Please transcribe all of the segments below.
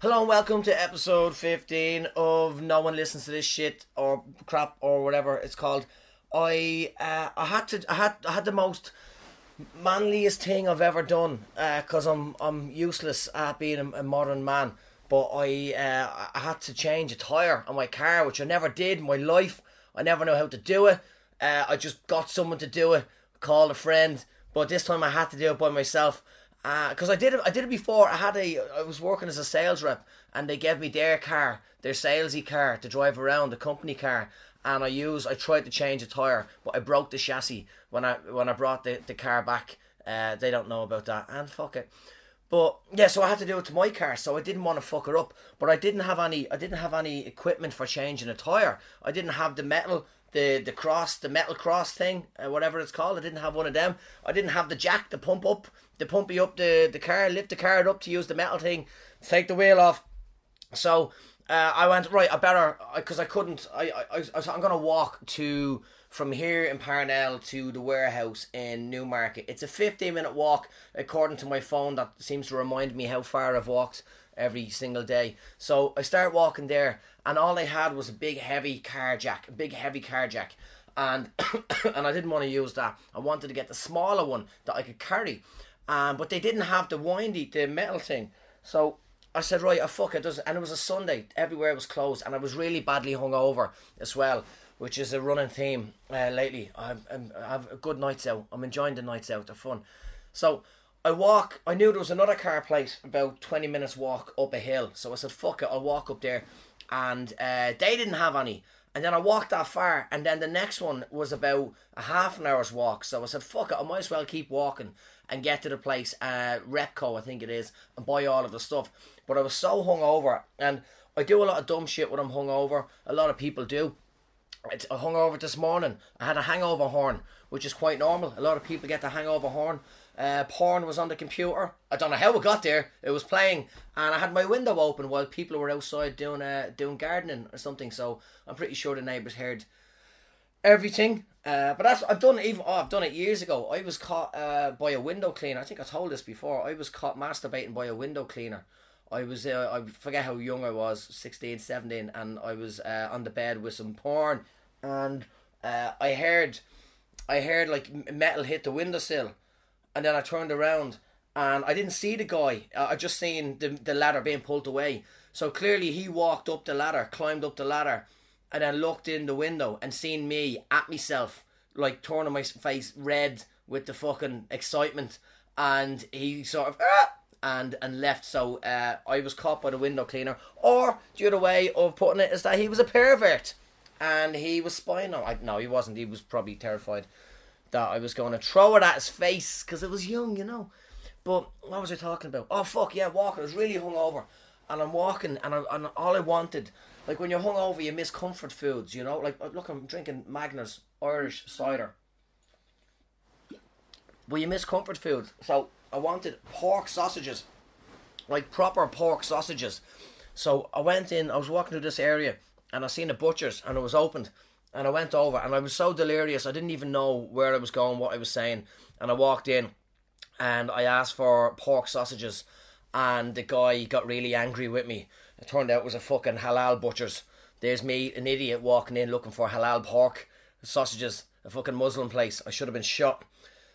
Hello and welcome to episode 15 of No One Listens to This Shit or Crap or whatever it's called. I uh, I had to I had I had the most manliest thing I've ever done because I'm I'm useless at being a, a modern man. But I uh, I had to change a tire on my car, which I never did in my life. I never know how to do it. Uh, I just got someone to do it, called a friend. But this time I had to do it by myself because uh, I did it. I did it before. I had a. I was working as a sales rep, and they gave me their car, their salesy car, to drive around, the company car. And I used. I tried to change a tire, but I broke the chassis when I when I brought the, the car back. Uh, they don't know about that, and fuck it. But yeah, so I had to do it to my car, so I didn't want to fuck her up. But I didn't have any. I didn't have any equipment for changing a tire. I didn't have the metal the the cross, the metal cross thing, uh, whatever it's called. I didn't have one of them. I didn't have the jack to pump up, to pump you up the the car, lift the car up to use the metal thing, take the wheel off. So uh, I went right. I better because I, I, couldn't. I I, I I'm gonna walk to from here in Parnell to the warehouse in Newmarket. It's a 15 minute walk according to my phone that seems to remind me how far I've walked every single day. So I start walking there and all I had was a big heavy car jack, a big heavy car jack, and and I didn't want to use that. I wanted to get the smaller one that I could carry, um, but they didn't have the windy, the metal thing. So I said, right, I fuck it, does and it was a Sunday, everywhere was closed, and I was really badly hungover as well, which is a running theme uh, lately. I'm, I'm, I have good nights out. I'm enjoying the nights out. They're fun. So I walk. I knew there was another car place about twenty minutes walk up a hill. So I said, fuck it, I'll walk up there and uh, they didn't have any. And then I walked that far, and then the next one was about a half an hour's walk. So I said, "Fuck it, I might as well keep walking and get to the place, uh, Repco, I think it is, and buy all of the stuff." But I was so hungover, and I do a lot of dumb shit when I'm hungover. A lot of people do. It's a hungover this morning. I had a hangover horn, which is quite normal. A lot of people get the hangover horn. Uh, porn was on the computer. I don't know how it got there. It was playing, and I had my window open while people were outside doing uh, doing gardening or something. So I'm pretty sure the neighbours heard everything. Uh, but that's I've done it even. Oh, I've done it years ago. I was caught uh, by a window cleaner. I think I told this before. I was caught masturbating by a window cleaner. I was uh, I forget how young I was, 16, 17, and I was uh, on the bed with some porn, and uh, I heard, I heard like metal hit the windowsill and then I turned around and I didn't see the guy. I just seen the, the ladder being pulled away. So clearly he walked up the ladder, climbed up the ladder, and then looked in the window and seen me at myself, like turning my face red with the fucking excitement. And he sort of ah! and and left. So uh, I was caught by the window cleaner. Or the other way of putting it is that he was a pervert and he was spying on. I no, he wasn't. He was probably terrified that I was going to throw it at his face because it was young, you know. But what was I talking about? Oh fuck yeah, walking. I was really hungover, and I'm walking, and, I, and all I wanted, like when you're hungover, you miss comfort foods, you know. Like uh, look, I'm drinking Magners Irish cider. Well, you miss comfort food, so I wanted pork sausages, like proper pork sausages. So I went in. I was walking through this area, and I seen a butcher's, and it was opened and I went over and I was so delirious I didn't even know where I was going, what I was saying. And I walked in and I asked for pork sausages and the guy got really angry with me. It turned out it was a fucking halal butcher's. There's me, an idiot, walking in looking for halal pork sausages, a fucking Muslim place. I should have been shot.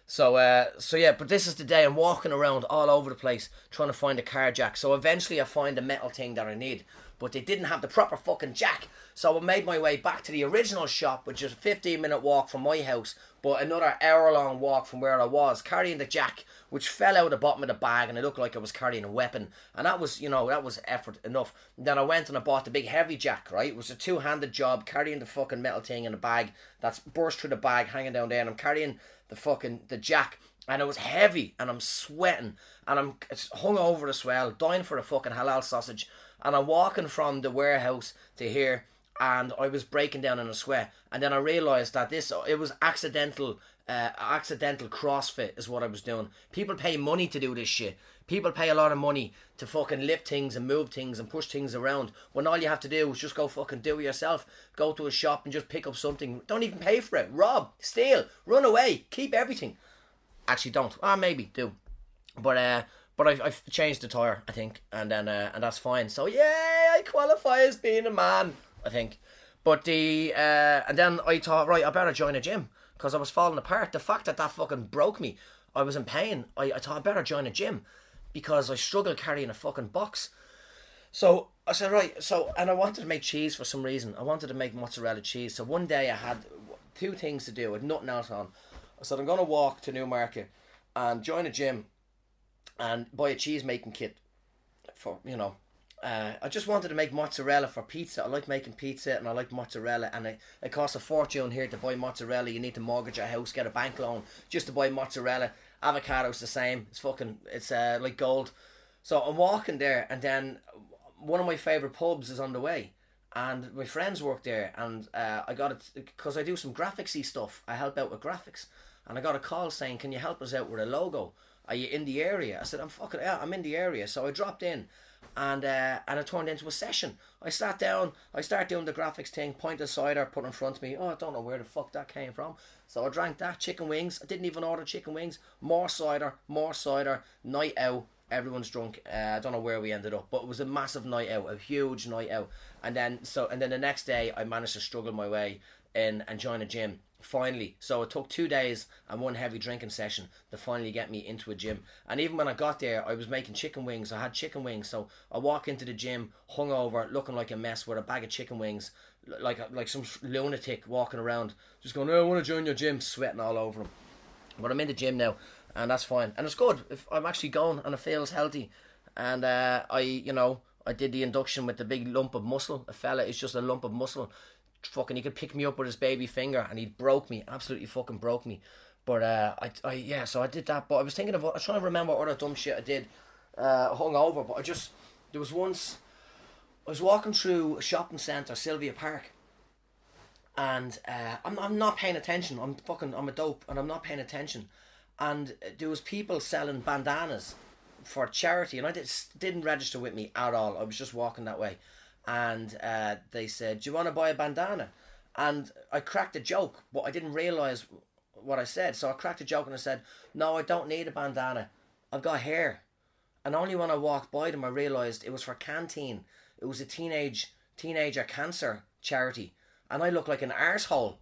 So, uh, so yeah, but this is the day I'm walking around all over the place trying to find a car jack. So eventually I find the metal thing that I need but they didn't have the proper fucking jack. So I made my way back to the original shop, which is a 15 minute walk from my house, but another hour long walk from where I was, carrying the jack, which fell out the bottom of the bag and it looked like I was carrying a weapon. And that was, you know, that was effort enough. And then I went and I bought the big heavy jack, right? It was a two handed job carrying the fucking metal thing in a bag that's burst through the bag hanging down there. And I'm carrying the fucking the jack and it was heavy and I'm sweating and I'm hung over as well, dying for a fucking halal sausage and I'm walking from the warehouse to here and I was breaking down in a sweat and then I realized that this it was accidental uh, accidental CrossFit is what I was doing. People pay money to do this shit. People pay a lot of money to fucking lift things and move things and push things around when all you have to do is just go fucking do it yourself. Go to a shop and just pick up something. Don't even pay for it. Rob, steal, run away, keep everything. Actually, don't. Ah, maybe do. But uh, But I've, I've changed the tire, I think, and then uh, and that's fine. So yeah, I qualify as being a man, I think. But the uh, and then I thought, right, I better join a gym because I was falling apart. The fact that that fucking broke me, I was in pain. I, I thought I better join a gym because I struggle carrying a fucking box. So I said, right, so, and I wanted to make cheese for some reason. I wanted to make mozzarella cheese. So one day I had two things to do with nothing else on. I said, I'm going to walk to Newmarket and join a gym and buy a cheese making kit for, you know, uh, I just wanted to make mozzarella for pizza. I like making pizza and I like mozzarella, and it, it costs a fortune here to buy mozzarella. You need to mortgage a house, get a bank loan just to buy mozzarella. Avocado's the same. It's fucking, it's uh, like gold. So I'm walking there, and then one of my favorite pubs is on the way, and my friends work there, and uh, I got it because I do some graphicsy stuff. I help out with graphics, and I got a call saying, "Can you help us out with a logo? Are you in the area?" I said, "I'm fucking yeah, I'm in the area." So I dropped in and uh, and it turned into a session. I sat down, I started doing the graphics thing, pointed cider, put in front of me. Oh, I don't know where the fuck that came from. So I drank that chicken wings. I didn't even order chicken wings. More cider, more cider. Night out. Everyone's drunk. Uh, I don't know where we ended up, but it was a massive night out, a huge night out. And then so and then the next day, I managed to struggle my way in and join a gym finally. So it took two days and one heavy drinking session to finally get me into a gym. And even when I got there, I was making chicken wings. I had chicken wings, so I walk into the gym hungover, looking like a mess with a bag of chicken wings, like like some lunatic walking around, just going, "Oh, I want to join your gym," sweating all over them. But I'm in the gym now, and that's fine, and it's good. If I'm actually going and it feels healthy, and uh, I, you know. I did the induction with the big lump of muscle. A fella is just a lump of muscle fucking he could pick me up with his baby finger and he broke me, absolutely fucking broke me. But uh, I, I yeah, so I did that. But I was thinking of, I was trying to remember what other dumb shit I did, uh, hung over. But I just there was once I was walking through a shopping centre, Sylvia Park, and uh, I'm I'm not paying attention. I'm fucking I'm a dope, and I'm not paying attention. And there was people selling bandanas for charity, and I did, didn't register with me at all. I was just walking that way and uh, they said, "Do you want to buy a bandana?" And I cracked a joke, but I didn't realize what I said. So I cracked a joke and I said, "No, I don't need a bandana. I've got hair." And only when I walked by them, I realized it was for Canteen. It was a teenage teenager cancer charity, and I look like an arsehole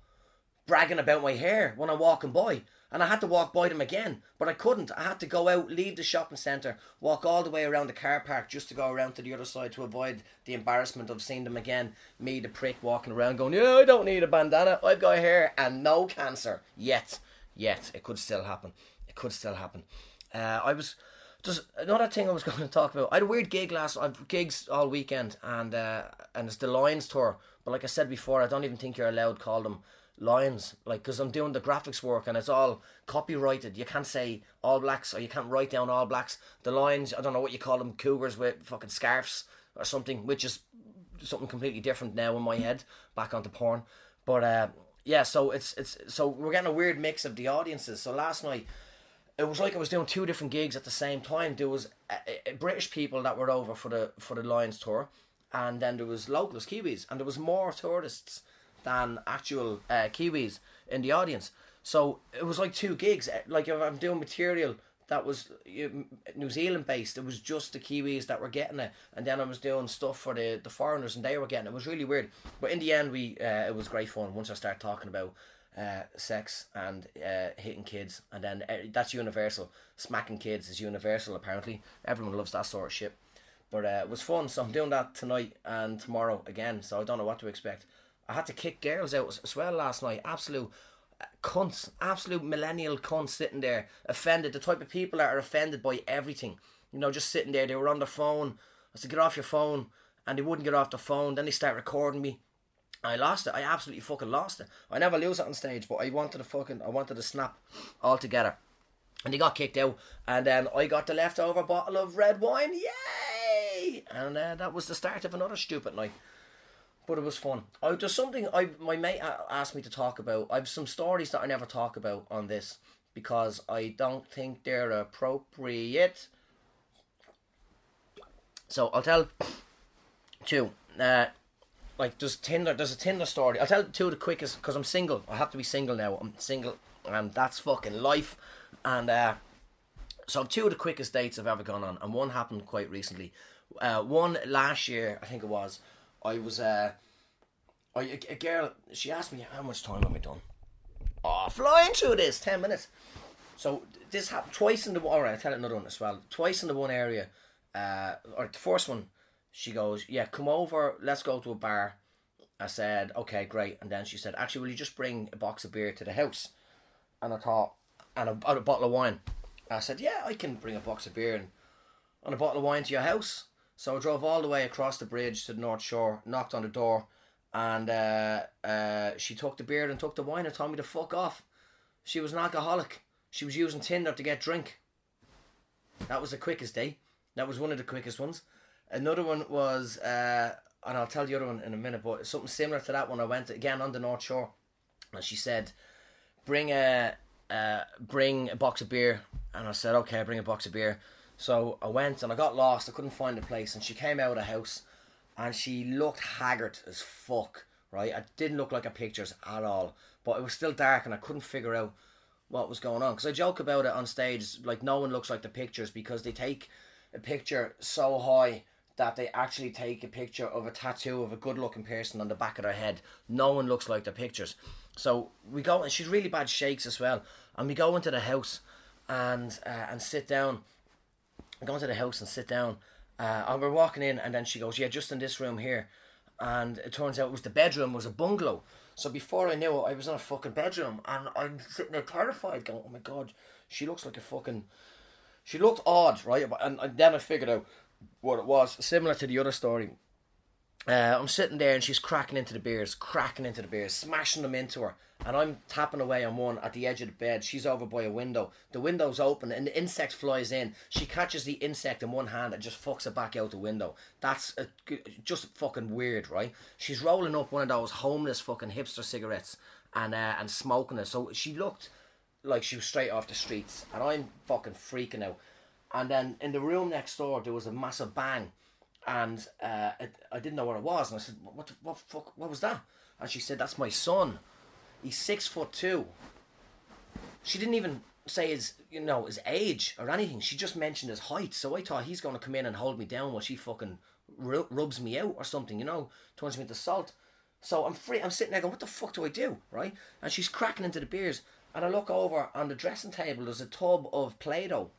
bragging about my hair when I'm walking by and I had to walk by them again, but I couldn't. I had to go out, leave the shopping centre, walk all the way around the car park just to go around to the other side to avoid the embarrassment of seeing them again. Me, the prick, walking around going, Yeah, I don't need a bandana. I've got hair and no cancer. Yet. Yet. It could still happen. It could still happen. Uh, I was. Just another thing I was going to talk about. I had a weird gig last. I've gigs all weekend, and uh, and it's the Lions tour. But like I said before, I don't even think you're allowed to call them Lions like because i'm doing the graphics work and it's all copyrighted. You can't say all blacks or you can't write down all blacks. The Lions i don't know what you call them cougars with fucking scarves or something which is something completely different now in my head back onto porn. But uh yeah so it's it's so we're getting a weird mix of the audiences. So last night it was like I was doing two different gigs at the same time. There was uh, uh, British people that were over for the for the Lions tour, and then there was locals, Kiwis, and there was more tourists than actual uh, Kiwis in the audience. So it was like two gigs. Eh, like if I'm doing material that was New Zealand based, it was just the Kiwis that were getting it, and then I was doing stuff for the, the foreigners and they were getting it. It was really weird, but in the end, we uh, it was great fun. Once I started talking about uh, sex and uh, hitting kids, and then uh, that's universal. Smacking kids is universal. Apparently, everyone loves that sort of shit. But uh, it was fun, so I'm doing that tonight and tomorrow again. So I don't know what to expect. I had to kick girls out as well last night. Absolute uh, cunts, absolute millennial cunts sitting there, offended. The type of people that are offended by everything. You know, just sitting there. They were on their phone. I said, get off your phone. And they wouldn't get off the phone. Then they start recording me. I lost it. I absolutely fucking lost it. I never lose it on stage, but I wanted to fucking, I wanted to snap altogether. And they got kicked out. And then I got the leftover bottle of red wine. Yay! And uh, that was the start of another stupid night but it was fun. I, there's something I my mate asked me to talk about. I've some stories that I never talk about on this because I don't think they're appropriate. So I'll tell two. Uh, like there's Tinder. There's a Tinder story. I'll tell two of the quickest because I'm single. I have to be single now. I'm single, and that's fucking life. And uh, So two of the quickest dates I've ever gone on, and one happened quite recently. Uh, one last year, I think it was. I was uh, I, a, a girl. She asked me how much time have I done. Oh, flying through this ten minutes. So this happened twice in the all right. I'll tell it another one as well. Twice in the one area. Uh, or the first one, she goes, "Yeah, come over. Let's go to a bar." I said, "Okay, great." And then she said, "Actually, will you just bring a box of beer to the house?" And I thought, and a, and a bottle of wine. I said, "Yeah, I can bring a box of beer and, and a bottle of wine to your house." So I drove all the way across the bridge to the North Shore, knocked on the door, and uh, uh, she took the beer and took the wine and told me to fuck off. She was an alcoholic. She was using Tinder to get drink. That was the quickest day. That was one of the quickest ones. Another one was, uh, and I'll tell the other one in a minute, but something similar to that one. I went again on the North Shore, and she said, "Bring a, uh, bring a box of beer." And I said, "Okay, bring a box of beer." So I went and I got lost. I couldn't find the place, and she came out of the house, and she looked haggard as fuck. Right, I didn't look like a pictures at all, but it was still dark, and I couldn't figure out what was going on. Because I joke about it on stage, like no one looks like the pictures because they take a picture so high that they actually take a picture of a tattoo of a good looking person on the back of their head. No one looks like the pictures. So we go, and she's really bad shakes as well. And we go into the house and uh, and sit down. We go into the house and sit down. Uh, and we're walking in, and then she goes, "Yeah, just in this room here." And it turns out it was the bedroom was a bungalow. So before I knew it, I was in a fucking bedroom, and I'm sitting there terrified, going, "Oh my god, she looks like a fucking." She looked odd, right? And, and then I figured out what it was, similar to the other story. Uh, I'm sitting there and she's cracking into the beers, cracking into the beers, smashing them into her. And I'm tapping away on one at the edge of the bed. She's over by a window. The window's open and the insect flies in. She catches the insect in one hand and just fucks it back out the window. That's a, just fucking weird, right? She's rolling up one of those homeless fucking hipster cigarettes and uh, and smoking it. So she looked like she was straight off the streets. And I'm fucking freaking out. And then in the room next door, there was a massive bang and uh, I didn't know what it was, and I said, "What? What fuck? What was that?" And she said, "That's my son. He's six foot two. She didn't even say his, you know, his age or anything. She just mentioned his height. So I thought he's going to come in and hold me down while she fucking rubs me out or something, you know, turns me into salt. So I'm free. I'm sitting there going, "What the fuck do I do?" Right? And she's cracking into the beers, and I look over on the dressing table. There's a tub of Play-Doh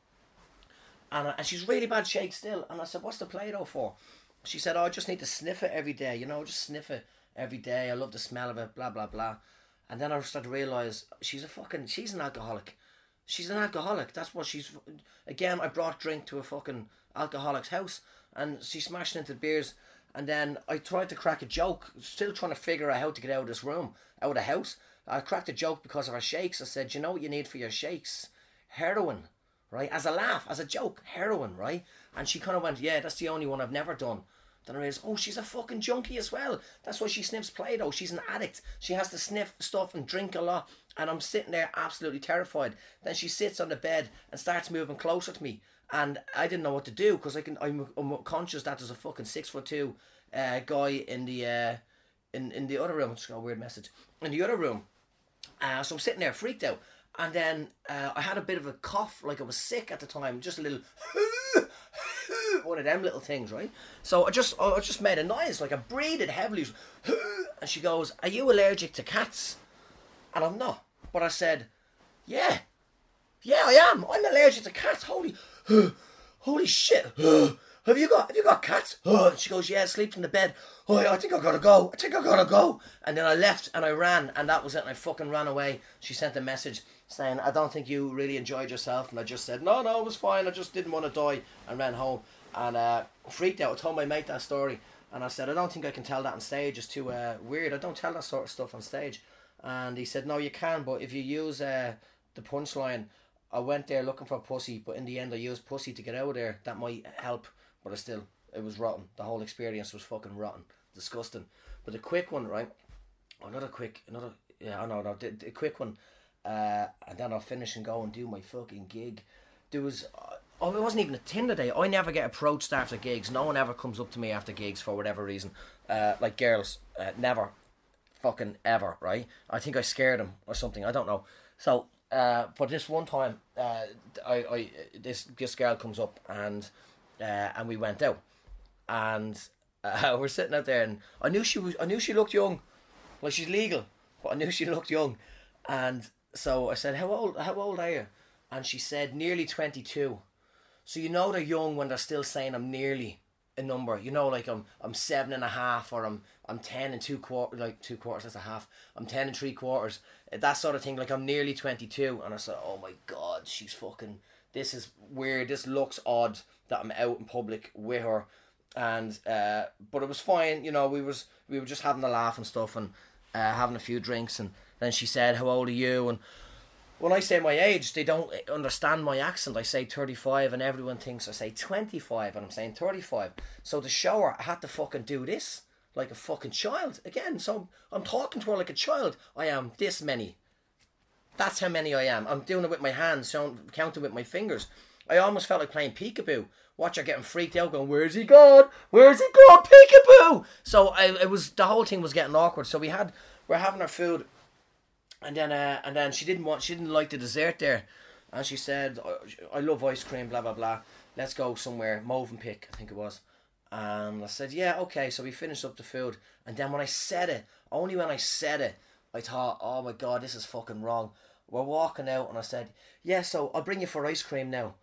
and, uh, and she's really bad shake still. And I said, what's the Play-Doh for? She said, oh, I just need to sniff it every day. You know, just sniff it every day. I love the smell of it, blah, blah, blah. And then I started to realise she's a fucking, she's an alcoholic. She's an alcoholic. That's what she's, again, I brought drink to a fucking alcoholic's house. And she's smashing into beers. And then I tried to crack a joke, still trying to figure out how to get out of this room, out of the house. I cracked a joke because of her shakes. I said, you know what you need for your shakes? Heroin right? As a laugh, as a joke, heroin, right? And she kind of went, yeah, that's the only one I've never done. Then I realized, oh, she's a fucking junkie as well. That's why she sniffs Play-Doh. She's an addict. She has to sniff stuff and drink a lot. And I'm sitting there absolutely terrified. Then she sits on the bed and starts moving closer to me. And I didn't know what to do because I can. I'm, I'm conscious that there's a fucking six foot two uh, guy in the uh, in in the other room. It's got a weird message in the other room. Uh, so I'm sitting there freaked out. And then uh, I had a bit of a cough, like I was sick at the time, just a little one of them little things, right? So I just I just made a noise, like I breathed heavily, and she goes, "Are you allergic to cats?" And I'm not, but I said, "Yeah, yeah, I am. I'm allergic to cats. Holy, holy shit." Have you got have you got cats? Oh, and she goes, yeah, sleeps in the bed. Oh, I think I gotta go. I think I gotta go. And then I left and I ran, and that was it. And I fucking ran away. She sent a message saying, I don't think you really enjoyed yourself. And I just said, no, no, it was fine. I just didn't want to die, and ran home and uh, freaked out. I told my mate that story, and I said, I don't think I can tell that on stage. It's too uh, weird. I don't tell that sort of stuff on stage. And he said, no, you can, but if you use uh, the punchline. I went there looking for pussy, but in the end I used pussy to get out of there. That might help but I still it was rotten. The whole experience was fucking rotten, disgusting. But the quick one, right? Another quick, another yeah, I know, no, the, the quick one, uh, and then I'll finish and go and do my fucking gig. There was. Oh, it wasn't even a Tinder day. I never get approached after gigs. No one ever comes up to me after gigs for whatever reason. Uh, like girls, uh, never, fucking ever, right? I think I scared them or something. I don't know. So uh, but this one time, uh, I, I this this girl comes up and uh, and we went out, and uh, we're sitting out there, and I knew she was I knew she looked young, like she's legal, but I knew she looked young, and so I said, how old how old are you? And she said nearly twenty two. So you know they're young when they're still saying I'm nearly a number. You know, like I'm I'm seven and a half or I'm I'm ten and two quarters like two quarters that's a half. I'm ten and three quarters. That sort of thing. Like I'm nearly twenty two and I said, Oh my god, she's fucking this is weird, this looks odd that I'm out in public with her and uh but it was fine, you know, we was we were just having a laugh and stuff and uh, having a few drinks and then she said, How old are you? and when I say my age, they don't understand my accent. I say 35 and everyone thinks I say 25 and I'm saying 35. So the shower, I had to fucking do this like a fucking child. Again, so I'm talking to her like a child. I am this many. That's how many I am. I'm doing it with my hands, showing, counting with my fingers. I almost felt like playing peekaboo. Watch her getting freaked out, going, "Where's he gone? Where's he gone? Peekaboo!" So I, it was the whole thing was getting awkward. So we had we're having our food and then uh, and then she didn't want she didn't like the dessert there, and she said, "I love ice cream." Blah blah blah. Let's go somewhere. Movenpick, I think it was. And I said, "Yeah, okay." So we finished up the food, and then when I said it, only when I said it, I thought, "Oh my god, this is fucking wrong." We're walking out, and I said, "Yeah, so I'll bring you for ice cream now."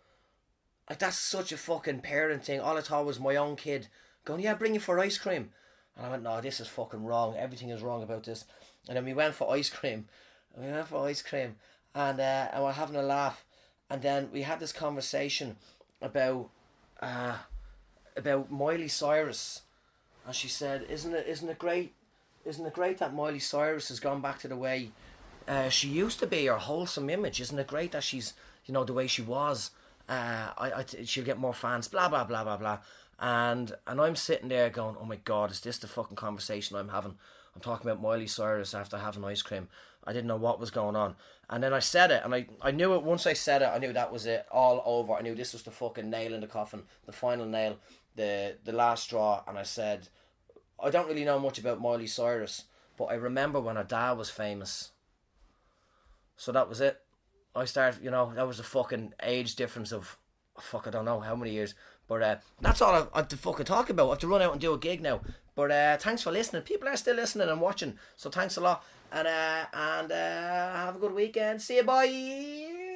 Like that's such a fucking parent thing. All I thought was my own kid going, "Yeah, bring you for ice cream," and I went, "No, this is fucking wrong. Everything is wrong about this." And then we went for ice cream, we went for ice cream, and uh, and we're having a laugh, and then we had this conversation about uh, about Miley Cyrus, and she said, "Isn't it isn't it great? Isn't it great that Miley Cyrus has gone back to the way uh, she used to be, her wholesome image? Isn't it great that she's you know the way she was? Uh, I, I she'll get more fans. Blah blah blah blah blah." And and I'm sitting there going, "Oh my god, is this the fucking conversation I'm having?" I'm talking about Miley Cyrus after having ice cream. I didn't know what was going on. And then I said it, and I, I knew it. Once I said it, I knew that was it, all over. I knew this was the fucking nail in the coffin, the final nail, the the last straw. And I said, I don't really know much about Miley Cyrus, but I remember when her dad was famous. So that was it. I started, you know, that was a fucking age difference of, fuck, I don't know how many years. But uh, that's all I, have to fucking talk about. I have to run out and do a gig now. But uh, thanks for listening. People are still listening and watching, so thanks a lot. And uh, and uh, have a good weekend. See you. Bye.